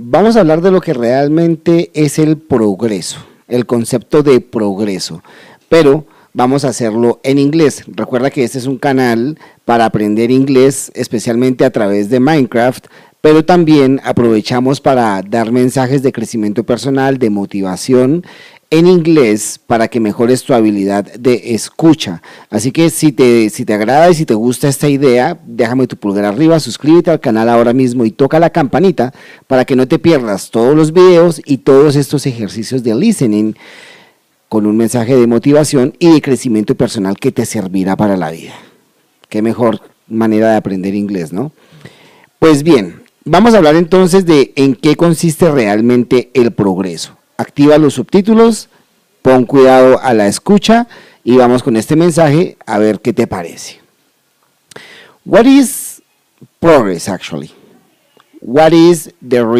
Vamos a hablar de lo que realmente es el progreso, el concepto de progreso, pero vamos a hacerlo en inglés. Recuerda que este es un canal para aprender inglés, especialmente a través de Minecraft, pero también aprovechamos para dar mensajes de crecimiento personal, de motivación en inglés para que mejores tu habilidad de escucha. Así que si te, si te agrada y si te gusta esta idea, déjame tu pulgar arriba, suscríbete al canal ahora mismo y toca la campanita para que no te pierdas todos los videos y todos estos ejercicios de listening con un mensaje de motivación y de crecimiento personal que te servirá para la vida. Qué mejor manera de aprender inglés, ¿no? Pues bien, vamos a hablar entonces de en qué consiste realmente el progreso activa los subtítulos, pon cuidado a la escucha y vamos con este mensaje a ver qué te parece. What is progress actually? What is the